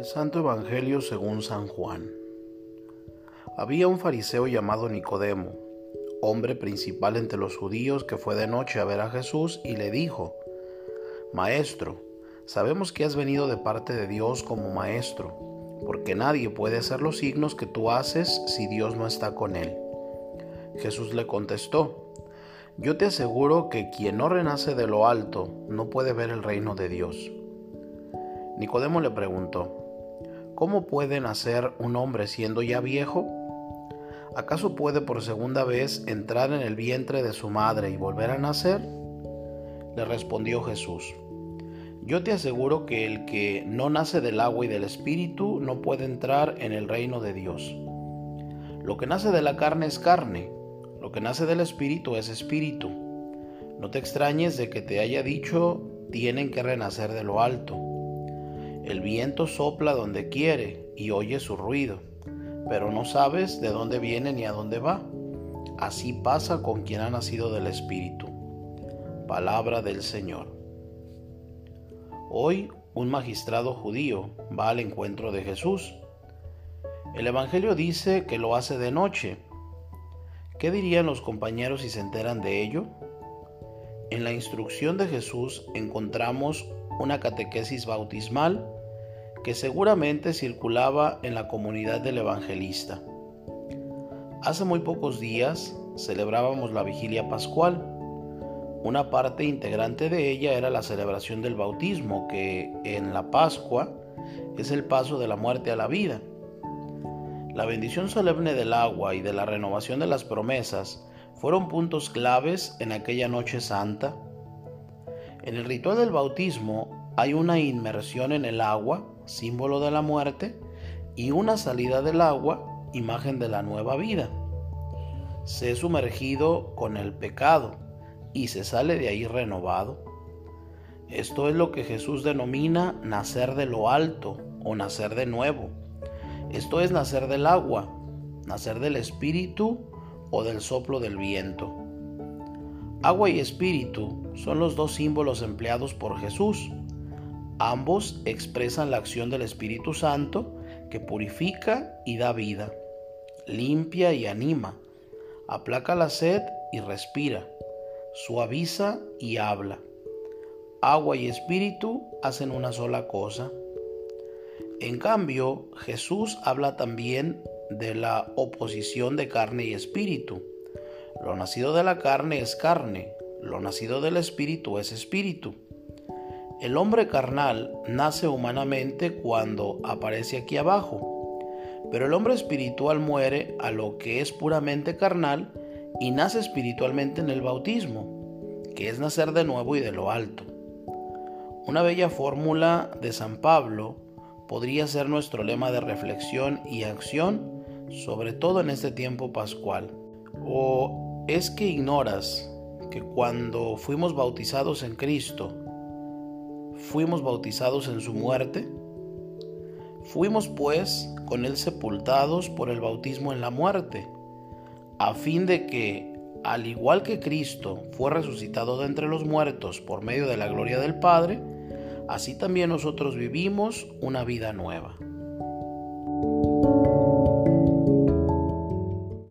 Del Santo Evangelio según San Juan. Había un fariseo llamado Nicodemo, hombre principal entre los judíos, que fue de noche a ver a Jesús y le dijo, Maestro, sabemos que has venido de parte de Dios como maestro, porque nadie puede hacer los signos que tú haces si Dios no está con él. Jesús le contestó, yo te aseguro que quien no renace de lo alto no puede ver el reino de Dios. Nicodemo le preguntó, ¿cómo puede nacer un hombre siendo ya viejo? ¿Acaso puede por segunda vez entrar en el vientre de su madre y volver a nacer? Le respondió Jesús, yo te aseguro que el que no nace del agua y del espíritu no puede entrar en el reino de Dios. Lo que nace de la carne es carne lo que nace del Espíritu es Espíritu. No te extrañes de que te haya dicho tienen que renacer de lo alto. El viento sopla donde quiere y oye su ruido, pero no sabes de dónde viene ni a dónde va. Así pasa con quien ha nacido del Espíritu. Palabra del Señor. Hoy un magistrado judío va al encuentro de Jesús. El Evangelio dice que lo hace de noche ¿Qué dirían los compañeros si se enteran de ello? En la instrucción de Jesús encontramos una catequesis bautismal que seguramente circulaba en la comunidad del evangelista. Hace muy pocos días celebrábamos la vigilia pascual. Una parte integrante de ella era la celebración del bautismo, que en la Pascua es el paso de la muerte a la vida. La bendición solemne del agua y de la renovación de las promesas fueron puntos claves en aquella noche santa. En el ritual del bautismo hay una inmersión en el agua, símbolo de la muerte, y una salida del agua, imagen de la nueva vida. Se es sumergido con el pecado y se sale de ahí renovado. Esto es lo que Jesús denomina nacer de lo alto o nacer de nuevo. Esto es nacer del agua, nacer del espíritu o del soplo del viento. Agua y espíritu son los dos símbolos empleados por Jesús. Ambos expresan la acción del Espíritu Santo que purifica y da vida, limpia y anima, aplaca la sed y respira, suaviza y habla. Agua y espíritu hacen una sola cosa. En cambio, Jesús habla también de la oposición de carne y espíritu. Lo nacido de la carne es carne, lo nacido del espíritu es espíritu. El hombre carnal nace humanamente cuando aparece aquí abajo, pero el hombre espiritual muere a lo que es puramente carnal y nace espiritualmente en el bautismo, que es nacer de nuevo y de lo alto. Una bella fórmula de San Pablo podría ser nuestro lema de reflexión y acción, sobre todo en este tiempo pascual. ¿O es que ignoras que cuando fuimos bautizados en Cristo, fuimos bautizados en su muerte? Fuimos pues con él sepultados por el bautismo en la muerte, a fin de que, al igual que Cristo fue resucitado de entre los muertos por medio de la gloria del Padre, así también nosotros vivimos una vida nueva.